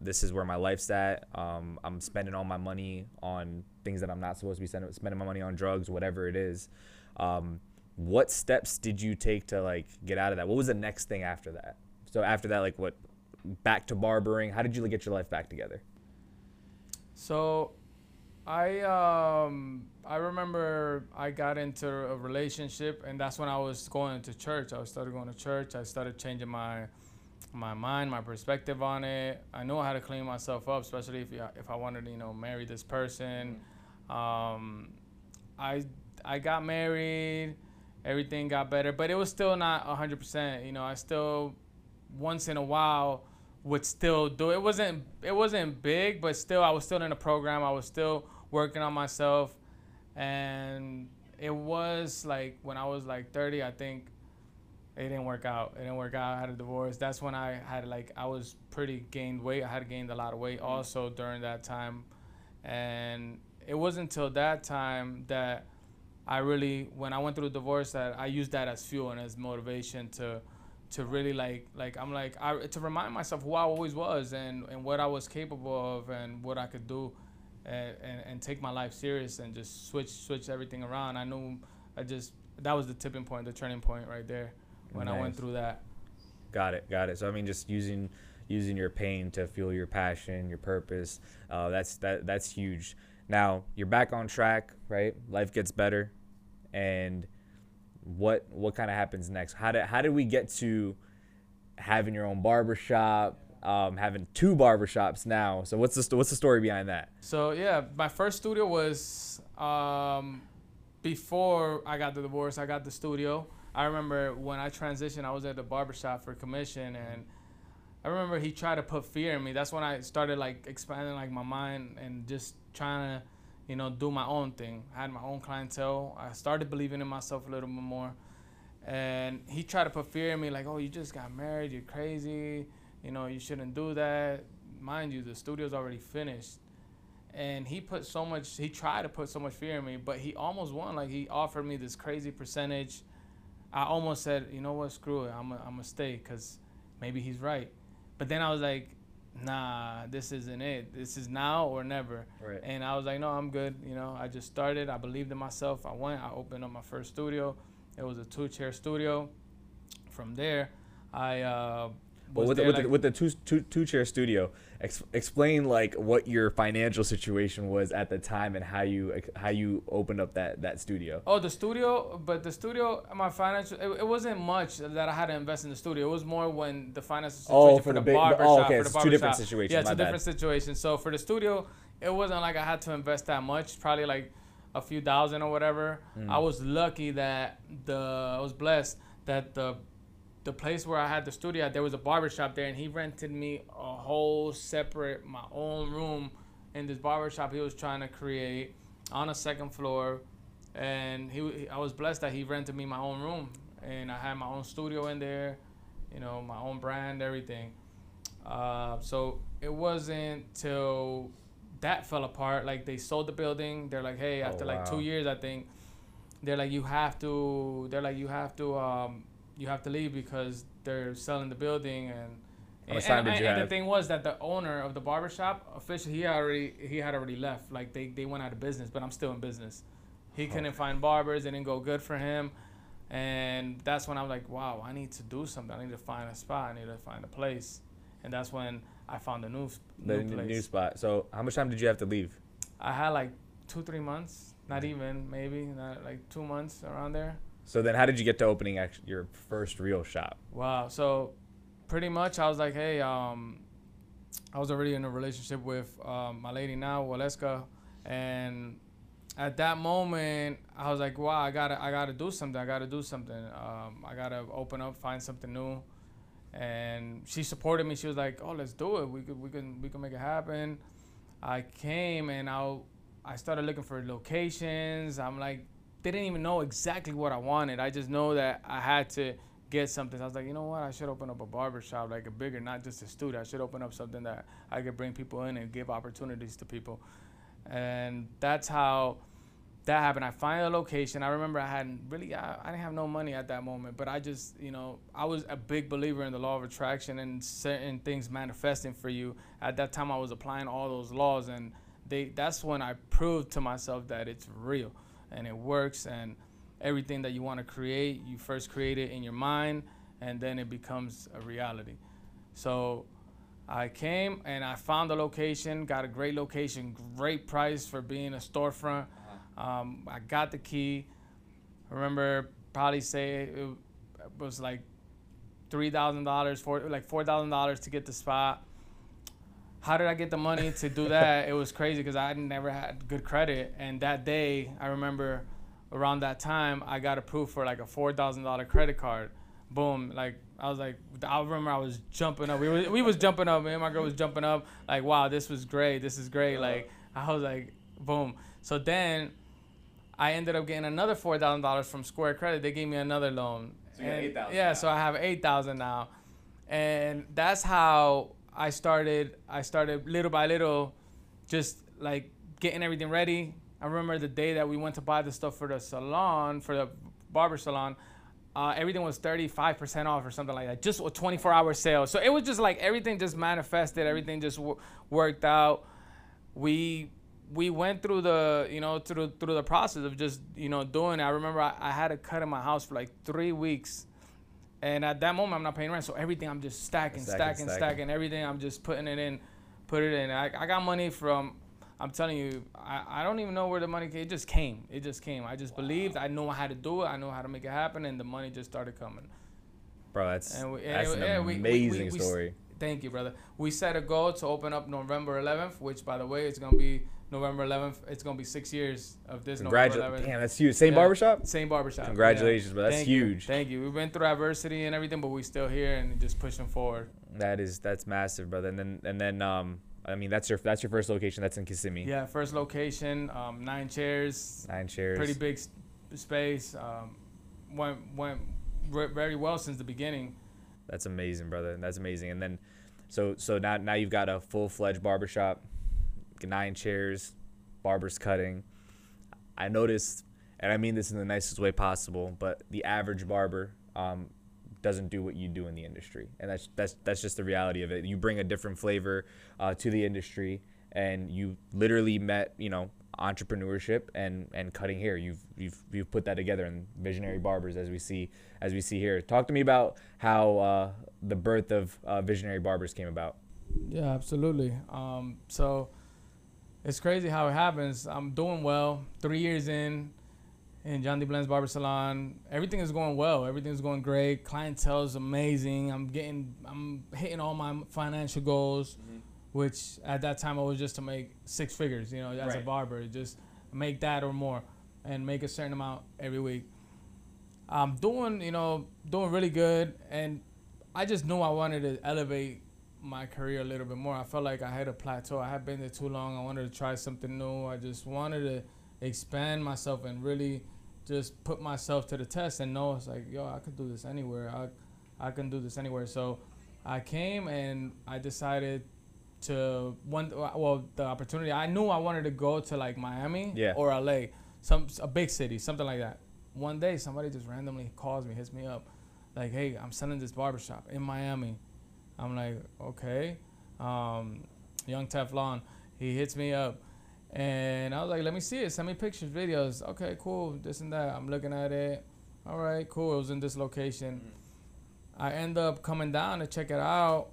[SPEAKER 3] This is where my life's at. Um, I'm spending all my money on things that I'm not supposed to be spending, spending my money on drugs, whatever it is. Um, what steps did you take to like get out of that? What was the next thing after that? So after that, like what? Back to barbering. How did you get your life back together?
[SPEAKER 1] So, I um I remember I got into a relationship, and that's when I was going to church. I started going to church. I started changing my my mind, my perspective on it. I knew how to clean myself up, especially if if I wanted to, you know, marry this person. Um, I I got married. Everything got better, but it was still not hundred percent. You know, I still once in a while would still do it wasn't it wasn't big but still i was still in a program i was still working on myself and it was like when i was like 30 i think it didn't work out. It didn't work out. I had a divorce. That's when i had like i was pretty gained weight. I had gained a lot of weight mm-hmm. also during that time. And it wasn't until that time that i really when i went through the divorce that i used that as fuel and as motivation to to really like like I'm like I, to remind myself who I always was and, and what I was capable of and what I could do and, and, and take my life serious and just switch switch everything around. I knew I just that was the tipping point, the turning point right there when I went through that.
[SPEAKER 3] Got it, got it. So I mean, just using using your pain to fuel your passion, your purpose. Uh, that's that that's huge. Now you're back on track, right? Life gets better, and what what kind of happens next? How did how did we get to having your own barbershop, um, having two barbershops now? So what's the what's the story behind that?
[SPEAKER 1] So yeah, my first studio was um, before I got the divorce. I got the studio. I remember when I transitioned, I was at the barbershop for commission, and I remember he tried to put fear in me. That's when I started like expanding like my mind and just trying to, you know, do my own thing. I had my own clientele. I started believing in myself a little bit more, and he tried to put fear in me, like, "Oh, you just got married. You're crazy. You know, you shouldn't do that." Mind you, the studio's already finished. And he put so much he tried to put so much fear in me but he almost won. Like he offered me this crazy percentage. I almost said you know what? Screw it. I'm gonna stay because maybe he's right. But then i was like nah this isn't it. This is now or never.
[SPEAKER 3] Right.
[SPEAKER 1] and i was like no i'm good. You know i just started. I believed in myself. I went. I opened up my first studio. It was a two chair studio. From there i uh
[SPEAKER 3] Well, with with,
[SPEAKER 1] like-
[SPEAKER 3] the, with the two, two, two chair studio, ex- explain like what your financial situation was at the time and how you how you opened up that that studio.
[SPEAKER 1] Oh, the studio, but the studio, my financial, it, it wasn't much that I had to invest in the studio. It was more when the financial situation
[SPEAKER 3] Oh,
[SPEAKER 1] for,
[SPEAKER 3] for
[SPEAKER 1] the,
[SPEAKER 3] the big-
[SPEAKER 1] barber
[SPEAKER 3] oh,
[SPEAKER 1] shop.
[SPEAKER 3] okay,
[SPEAKER 1] for the
[SPEAKER 3] it's two different
[SPEAKER 1] barbershop.
[SPEAKER 3] situations,
[SPEAKER 1] Yeah, it's
[SPEAKER 3] bad.
[SPEAKER 1] different situation. So for the studio, it wasn't like I had to invest that much. Probably like a few thousand or whatever.
[SPEAKER 3] Mm.
[SPEAKER 1] I was lucky that the I was blessed that the the place where I had the studio, there was a barber shop there, and he rented me a whole separate, my own room in this barber shop he was trying to create. on a second floor, and he, I was blessed that he rented me my own room, and I had my own studio in there, you know, my own brand, everything. Uh, so it wasn't till that fell apart. Like they sold the building. They're like, hey,
[SPEAKER 3] Oh,
[SPEAKER 1] after like two years, I think they're like, you have to. They're like, you have to. Um, you have to leave because they're selling the building and.
[SPEAKER 3] Much
[SPEAKER 1] and- and- and the thing was that the owner of the barbershop officially he already he had already left. Like they, they went out of business but i'm still in business. He oh. couldn't find barbers it didn't go good for him. And that's when i'm like wow i need to do something. I need to find a spot. I need to find a place. And that's when i found a new,
[SPEAKER 3] The
[SPEAKER 1] new
[SPEAKER 3] new spot. So how much time did you have to leave?
[SPEAKER 1] i had like two three months. Not mm. even maybe not like two months around there
[SPEAKER 3] So then, how did you get to opening your first real shop?
[SPEAKER 1] Wow. So pretty much I was like, hey, um, I was already in a relationship with um, my lady now, Waleska, and at that moment I was like, wow, I gotta, I gotta do something. I gotta do something. Um, I gotta open up, find something new. And she supported me. She was like, oh, let's do it. We could, we can, we can make it happen. I came and I, I started looking for locations. I'm like, didn't even know exactly what I wanted. I just know that I had to get something. I was like, you know what? I should open up a barber shop, like a bigger, not just a studio. I should open up something that I could bring people in and give opportunities to people. And that's how that happened. I find a location. I remember I hadn't really, I, I didn't have no money at that moment, but I just, you know, I was a big believer in the law of attraction and certain things manifesting for you. At that time, I was applying all those laws, and they, that's when I proved to myself that it's real and it works. And everything that you want to create, you first create it in your mind, and then it becomes a reality. So I came and I found the location, got a great location, great price for being a storefront. Um, I got the key. I remember probably say it was like three thousand dollars, four like four thousand dollars to get the spot. How did I get the money to do that? it was crazy because I never had good credit, and that day I remember around that time I got approved for like a four thousand dollar credit card. Boom! Like I was like, I remember I was jumping up. We was, we was jumping up. Me and my girl was jumping up. Like wow, this was great. This is great. Uh-huh. Like I was like, boom. So then I ended up getting another four thousand dollars from Square Credit. They gave me another loan.
[SPEAKER 3] So
[SPEAKER 1] And-
[SPEAKER 3] 8,000
[SPEAKER 1] Yeah,
[SPEAKER 3] now.
[SPEAKER 1] so I have eight thousand now, and that's how I started. I started little by little, just like getting everything ready. I remember the day that we went to buy the stuff for the salon, for the barber salon. Uh, everything was 35% off or something like that. Just a 24 hour sale. So it was just like everything just manifested. Everything just w- worked out. We we went through the you know through through the process of just you know doing. it. I remember I, I had a cut in my house for like three weeks, and at that moment I'm not paying rent, so everything I'm just stacking,
[SPEAKER 3] Stacking,
[SPEAKER 1] stacking, stacking,
[SPEAKER 3] stacking.
[SPEAKER 1] everything. I'm just putting it in, put it in. I, I got money from. I'm telling you, I, I don't even know where the money came. It just came. It just came. I just believed. I knew how to do it. I knew how to make it happen, and the money just started coming.
[SPEAKER 3] Bro, that's
[SPEAKER 1] And we-
[SPEAKER 3] that's
[SPEAKER 1] it-
[SPEAKER 3] an
[SPEAKER 1] yeah,
[SPEAKER 3] amazing
[SPEAKER 1] we- we-
[SPEAKER 3] story.
[SPEAKER 1] Thank you, brother. We set a goal to open up November 11th, which, by the way, it's gonna be November 11th. It's gonna be six years of this November
[SPEAKER 3] Congratulations. Damn, that's huge. Same
[SPEAKER 1] Yeah.
[SPEAKER 3] barbershop?
[SPEAKER 1] Same barbershop.
[SPEAKER 3] Congratulations, bro. That's
[SPEAKER 1] Thank you.
[SPEAKER 3] huge.
[SPEAKER 1] Thank you. We've been through adversity and everything, but we're still here and just pushing forward.
[SPEAKER 3] That is that's massive, brother. And then and then um I mean that's your that's your first location. That's in Kissimmee.
[SPEAKER 1] Yeah, first location, um, nine chairs,
[SPEAKER 3] Nine chairs.
[SPEAKER 1] pretty big space. Um, went went re- very well since the beginning.
[SPEAKER 3] That's amazing, brother. That's amazing. And then, so so now now you've got a full fledged barbershop, nine chairs, barbers cutting. I noticed, and I mean this in the nicest way possible, but the average barber um, doesn't do what you do in the industry, and that's that's that's just the reality of it. You bring a different flavor uh, to the industry, and you literally met you know entrepreneurship and and cutting hair. You've you've you've put that together in visionary barbers as we see as we see here. Talk to me about how uh, the birth of uh, visionary barbers came about.
[SPEAKER 1] Yeah, absolutely. Um, so it's crazy how it happens. I'm doing well. Three years in, in Yandy Blendz Barber Salon, everything is going well. Everything's going great. Clientele is amazing. I'm getting, I'm hitting all my financial goals, mm-hmm. which at that time I was just to make six figures. You know, as a barber, just make that or more, and make a certain amount every week. I'm doing, you know, doing really good, and I just knew I wanted to elevate my career a little bit more. I felt like I had a plateau. I had been there too long. I wanted to try something new. I just wanted to expand myself and really just put myself to the test and know it's like, yo, I could do this anywhere. I, I can do this anywhere. So I came and I decided to one well the opportunity I knew I wanted to go to like Miami
[SPEAKER 3] Yeah.
[SPEAKER 1] or LA, some a big city, something like that. One day somebody just randomly calls me, hits me up, like, hey, I'm selling this barbershop in Miami. I'm like, okay. Um, Young Teflon, he hits me up. And I was like, let me see it. Send me pictures, videos. Okay, cool. This and that. I'm looking at it. All right, cool. It was in this location. Mm-hmm. I end up coming down to check it out.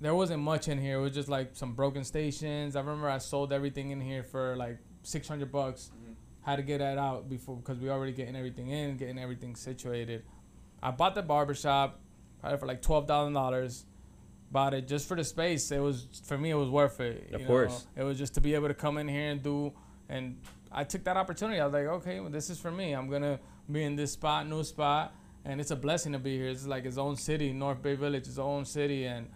[SPEAKER 1] There wasn't much in here. It was just like some broken stations. I remember I sold everything in here for like 600 bucks. Mm-hmm. Had to get that out before because we already getting everything in, getting everything situated. I bought the barbershop probably for like $12,000 about it just for the space. It was for me. It was worth it.
[SPEAKER 3] Of
[SPEAKER 1] you
[SPEAKER 3] course.
[SPEAKER 1] Know? It was just to be able to come in here and do, and I took that opportunity. I was like, okay, well, this is for me. I'm gonna be in this spot, new spot, and it's a blessing to be here. It's like its own city, North Bay Village, its own city, and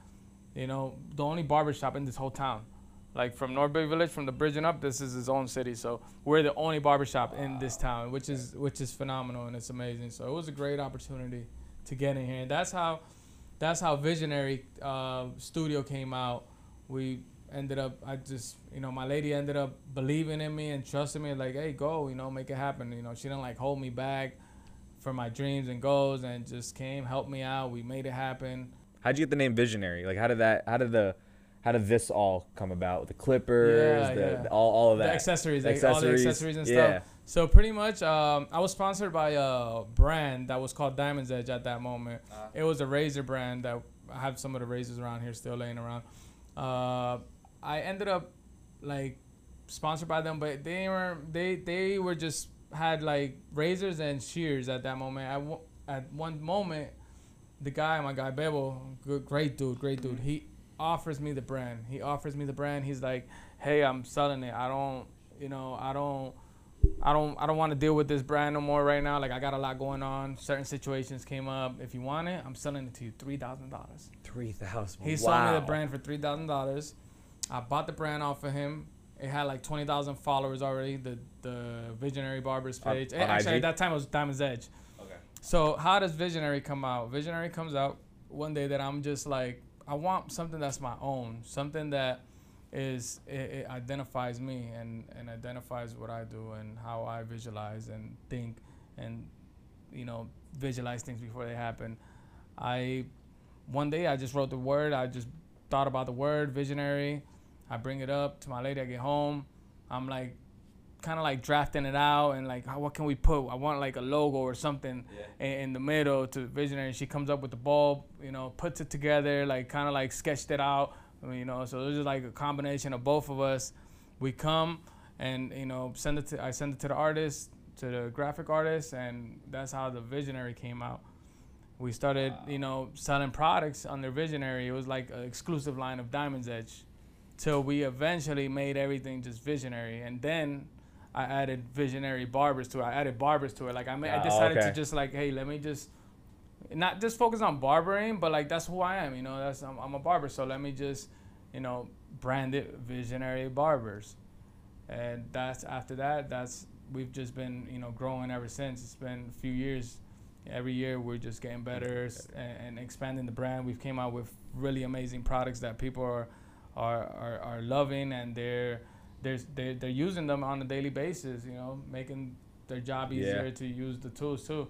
[SPEAKER 1] you know, the only barbershop in this whole town. Like from North Bay Village, from the bridge and up, this is his own city. So we're the only barbershop wow. in this town, which is which is phenomenal and it's amazing. So it was a great opportunity to get in here, and that's how that's how Visionary uh, Studio came out. We ended up, I just, you know, my lady ended up believing in me and trusting me, like, hey, go, you know, make it happen. You know, she didn't like hold me back for my dreams and goals, and just came, helped me out. We made it happen.
[SPEAKER 3] How'd you get the name Visionary? Like, how did that? How did the? How did this all come about? The clippers,
[SPEAKER 1] Yeah,
[SPEAKER 3] the,
[SPEAKER 1] yeah.
[SPEAKER 3] the- all, all of that.
[SPEAKER 1] The accessories, like, all the accessories and
[SPEAKER 3] yeah.
[SPEAKER 1] stuff. So pretty much, um, I was sponsored by a brand that was called Diamond's Edge at that moment. It was a razor brand that I have some of the razors around here still laying around. Uh, I ended up like sponsored by them, but they were they they were just had like razors and shears at that moment. At, one- at one moment, the guy, my guy Bebo, good, great dude, great dude. He offers me the brand. He offers me the brand. He's like, "Hey, I'm selling it. I don't, you know, I don't, I don't, I don't want to deal with this brand no more right now. Like, I got a lot going on. Certain situations came up. If you want it, I'm selling it to you, three thousand dollars."
[SPEAKER 3] Three thousand.
[SPEAKER 1] He sold me the brand for three thousand dollars. I bought the brand off of him. It had like twenty thousand followers already. The the Visionary Barbers
[SPEAKER 3] On-
[SPEAKER 1] page.
[SPEAKER 3] on
[SPEAKER 1] Actually,
[SPEAKER 3] IG?
[SPEAKER 1] at that time it was Diamond's Edge.
[SPEAKER 3] Okay.
[SPEAKER 1] So how does Visionary come out? Visionary comes out one day that I'm just like, I want something that's my own, something that is it, it identifies me and and identifies what I do and how I visualize and think and you know visualize things before they happen. I one day I just wrote the word. I just thought about the word visionary. I bring it up to my lady. I get home. I'm like, kind of like drafting it out and like, how, what can we put? I want like a logo or something in, in the middle to visionary. She comes up with the bulb, you know, puts it together, like kind of like sketched it out. I mean, you know, so it was just like a combination of both of us. We come and you know send it to I send it to the artist, to the graphic artist, and that's how the visionary came out. We started you know selling products under visionary. It was like an exclusive line of diamonds edge till we eventually made everything just visionary. And then i added visionary barbers to it. I added barbers to it. Like i, made, I
[SPEAKER 3] Ah,
[SPEAKER 1] decided
[SPEAKER 3] okay.
[SPEAKER 1] to just like hey let me just not just focus on barbering but like that's who i am you know that's i'm, I'm a barber so let me just you know brand it visionary barbers. And that's after that that's we've just been you know growing ever since. It's been a few years. Every year we're just getting better and, and expanding the brand. We've came out with really amazing products that people are are, are, are loving and they're they're, they're they're using them on a daily basis you know making their job
[SPEAKER 3] Yeah.
[SPEAKER 1] easier to use the tools too.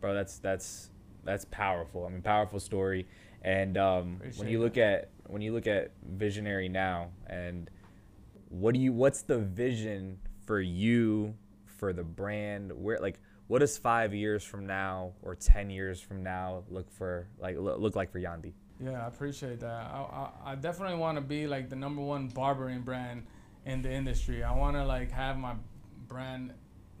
[SPEAKER 3] Bro that's that's that's powerful. I mean powerful story. And um, when you look at when you look at visionary now and what do you what's the vision for you for the brand? Where like what does five years from now or 10 years from now look for like look like for Yandy
[SPEAKER 1] Yeah, I appreciate that. I, I, I definitely want to be like the number one barbering brand in the industry. I want to like have my brand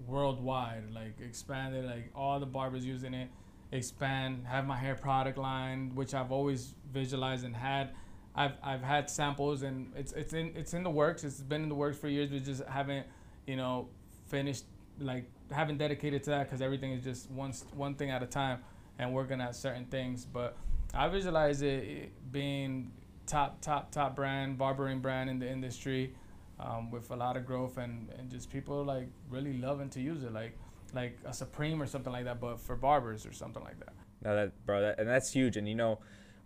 [SPEAKER 1] worldwide, like expanded, like all the barbers using it, expand, have my hair product line, which I've always visualized and had. I've, I've had samples and it's it's in it's in the works. It's been in the works for years. We just haven't, you know, finished like haven't dedicated to that because everything is just one one thing at a time and working at certain things. But I visualize it being top top top brand barbering brand in the industry. um, with a lot of growth and, and just people like really loving to use it, like like a Supreme or something like that, but for barbers or something like that.
[SPEAKER 3] No, that bro, that, and that's huge. And you know,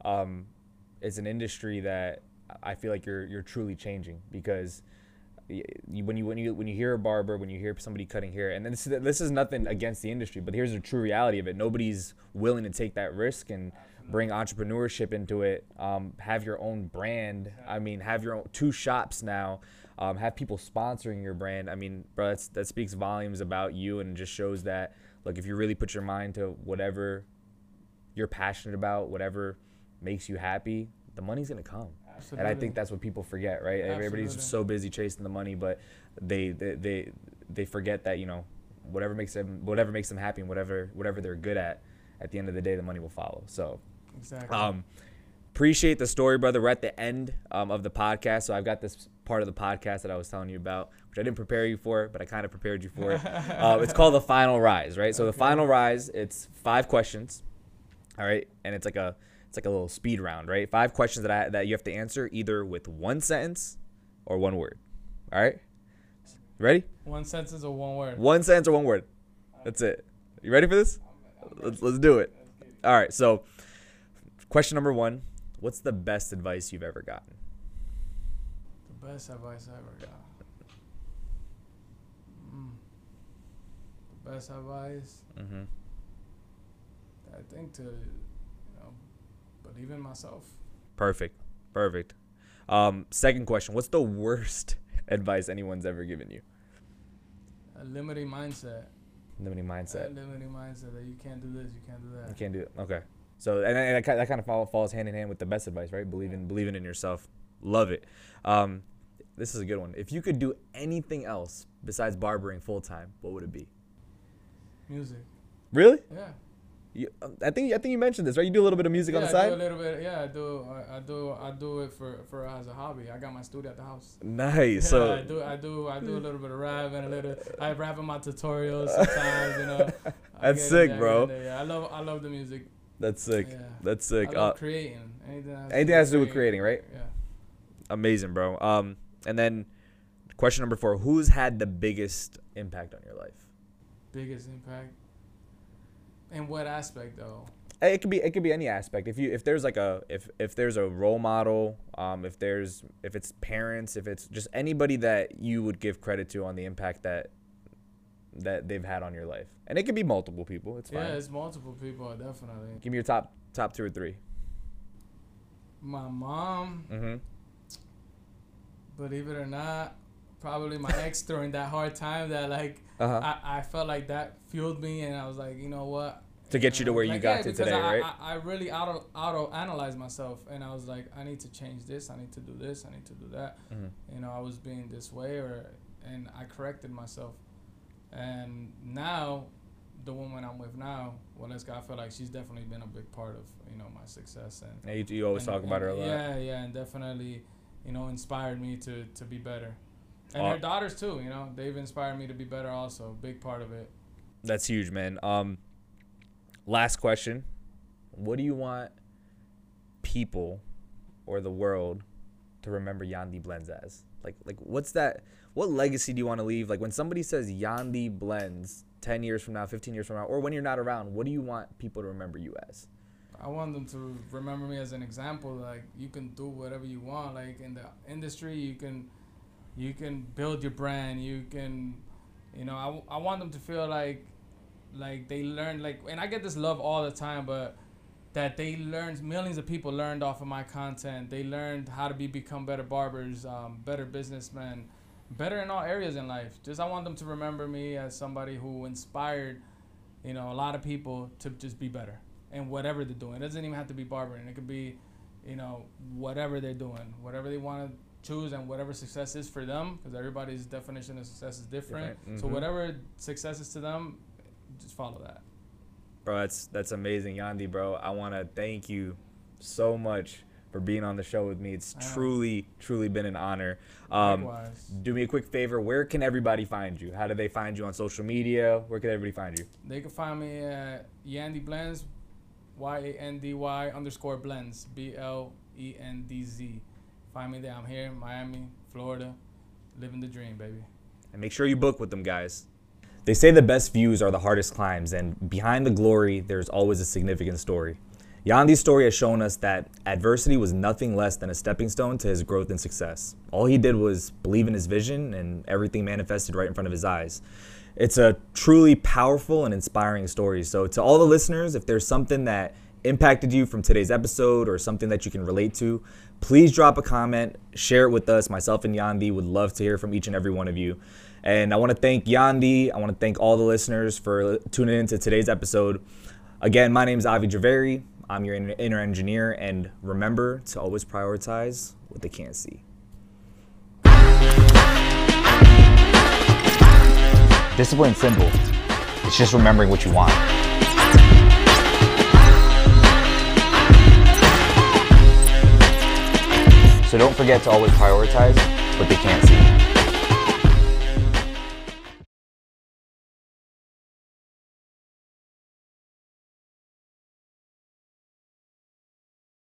[SPEAKER 3] um, it's an industry that I feel like you're you're truly changing because you, when you when you when you hear a barber, when you hear somebody cutting hair, and this this is nothing against the industry, but here's the true reality of it. Nobody's willing to take that risk and bring entrepreneurship into it. Um, have your own brand. I mean, have your own two shops now. Um, have people sponsoring your brand. I mean, bro, that's, that speaks volumes about you and just shows that look, if you really put your mind to whatever you're passionate about, whatever makes you happy, the money's gonna come. Absolutely. And I think that's what people forget, right? Everybody's
[SPEAKER 1] Absolutely.
[SPEAKER 3] so busy chasing the money, but they they they, they forget that you know whatever makes them whatever makes them happy and whatever whatever they're good at, at the end of the day, the money will follow. So
[SPEAKER 1] Exactly.
[SPEAKER 3] um, appreciate the story, brother. We're at the end um, of the podcast, so I've got this part of the podcast that I was telling you about, which I didn't prepare you for, but I kind of prepared you for it. uh, it's called the final rise, right? So the final rise, it's five questions, all right, and it's like a it's like a little speed round, right? Five questions that I that you have to answer either with one sentence or one word. All right, ready?
[SPEAKER 1] one sentence or one word.
[SPEAKER 3] One sentence or one word. That's it. You ready for this? Let's, let's do it. All right. So, question number one What's the best advice you've ever gotten?
[SPEAKER 1] Best advice I ever got. Mm. The best advice,
[SPEAKER 3] Mm-hmm.
[SPEAKER 1] I think, to you know, believe in myself.
[SPEAKER 3] Perfect. Perfect. Um, second question What's the worst advice anyone's ever given you?
[SPEAKER 1] A limiting mindset.
[SPEAKER 3] Limiting mindset.
[SPEAKER 1] A limiting mindset that you can't do this, you can't do that.
[SPEAKER 3] You can't do it. Okay. So, and, and that, kind of falls hand in hand with the best advice, right? Believing, believing in yourself. Love it. Um, this is a good one. If you could do anything else besides barbering full time, what would it be?
[SPEAKER 1] Music.
[SPEAKER 3] Really?
[SPEAKER 1] Yeah.
[SPEAKER 3] You, I think I think you mentioned this, right? You do a little bit of music
[SPEAKER 1] yeah,
[SPEAKER 3] on the
[SPEAKER 1] I
[SPEAKER 3] side.
[SPEAKER 1] do a little bit. Yeah, I do. I, I do. I do it for for as a hobby. I got my studio at the house.
[SPEAKER 3] Nice.
[SPEAKER 1] Yeah,
[SPEAKER 3] so
[SPEAKER 1] I do. I do. I do a little bit of rap and a little. I rap in my tutorials sometimes. You know.
[SPEAKER 3] That's sick, bro.
[SPEAKER 1] Yeah, I love. I love the music.
[SPEAKER 3] that's sick.
[SPEAKER 1] Yeah.
[SPEAKER 3] That's sick.
[SPEAKER 1] I love
[SPEAKER 3] Uh,
[SPEAKER 1] creating. Anything has
[SPEAKER 3] anything has to do with creating, right?
[SPEAKER 1] Yeah.
[SPEAKER 3] amazing, bro. Um, and then question number four: Who's had the biggest impact on your life?
[SPEAKER 1] Biggest impact. In what aspect though?
[SPEAKER 3] Eh, It could be it could be any aspect. If you if there's like a if if there's a role model, um, if there's if it's parents, if it's just anybody that you would give credit to on the impact that that they've had on your life, and it could be multiple people. It's fine.
[SPEAKER 1] Yeah, it's multiple people. Definitely.
[SPEAKER 3] Give me your top top two or three.
[SPEAKER 1] My mom,
[SPEAKER 3] Mm-hmm.
[SPEAKER 1] Believe it or not, probably my ex during that hard time that like
[SPEAKER 3] Uh huh.
[SPEAKER 1] I, I felt like that fueled me and I was like, you know what?
[SPEAKER 3] To get you to where you
[SPEAKER 1] like,
[SPEAKER 3] got
[SPEAKER 1] yeah,
[SPEAKER 3] to today,
[SPEAKER 1] I,
[SPEAKER 3] right?
[SPEAKER 1] I, I really auto auto analyzed myself and I was like, I need to change this, I need to do this, I need to do that.
[SPEAKER 3] Mhm.
[SPEAKER 1] You know, I was being this way or and I corrected myself. And now the woman I'm with now, well go, I feel like she's definitely been a big part of, you know, my success and
[SPEAKER 3] Yeah, you, you always
[SPEAKER 1] and-
[SPEAKER 3] talk about her a lot.
[SPEAKER 1] Yeah, yeah, and definitely, you know, inspired me to to be better. And
[SPEAKER 3] Aw-
[SPEAKER 1] her daughters too, you know, they've inspired me to be better also. Big part of it.
[SPEAKER 3] That's huge, man. Um, last question: What do you want people or the world to remember Yandy Blendz as? Like, like what's that? What legacy do you want to leave? Like when somebody says Yandy Blendz ten years from now, fifteen years from now, or when you're not around, what do you want people to remember you as?
[SPEAKER 1] I want them to remember me as an example. Like you can do whatever you want. Like in the industry, you can, you can build your brand. You can, you know, I, I want them to feel like, like they learned like, and I get this love all the time, but that they learned millions of people learned off of my content. They learned how to be become better barbers, um, better businessmen, better in all areas in life. Just I want them to remember me as somebody who inspired, you know, a lot of people to just be better in whatever they're doing. It doesn't even have to be barbering. It could be, you know, whatever they're doing, whatever they want to choose, and whatever success is for them, because everybody's definition of success is different.
[SPEAKER 3] Different,
[SPEAKER 1] So whatever success is to them, just follow that.
[SPEAKER 3] Bro, that's that's amazing, Yandy, bro. I want to thank you so much for being on the show with me. It's truly, truly been an honor. Um, do me a quick favor. Where can everybody find you? How do they find you on social media? Where can everybody find you?
[SPEAKER 1] They can find me at Yandy Blendz, Y A N D Y underscore Blendz, B L E N D Z. Find me there. I'm here in Miami, Florida. living the dream, baby.
[SPEAKER 3] And make sure you book with them, guys. They say the best views are the hardest climbs, and behind the glory, there's always a significant story. Yandy's story has shown us that adversity was nothing less than a stepping stone to his growth and success. All he did was believe in his vision, and everything manifested right in front of his eyes. It's a truly powerful and inspiring story. So, to all the listeners, if there's something that impacted you from today's episode or something that you can relate to, please drop a comment, share it with us. Myself and Yandy would love to hear from each and every one of you. And I want to thank Yandy. I want to thank all the listeners for tuning in to today's episode. Again, my name is Avi Javeri. I'm your inner engineer, and remember to always prioritize what they can't see.
[SPEAKER 2] Discipline's simple. It's just remembering what you want. So don't forget to always prioritize what they can't see.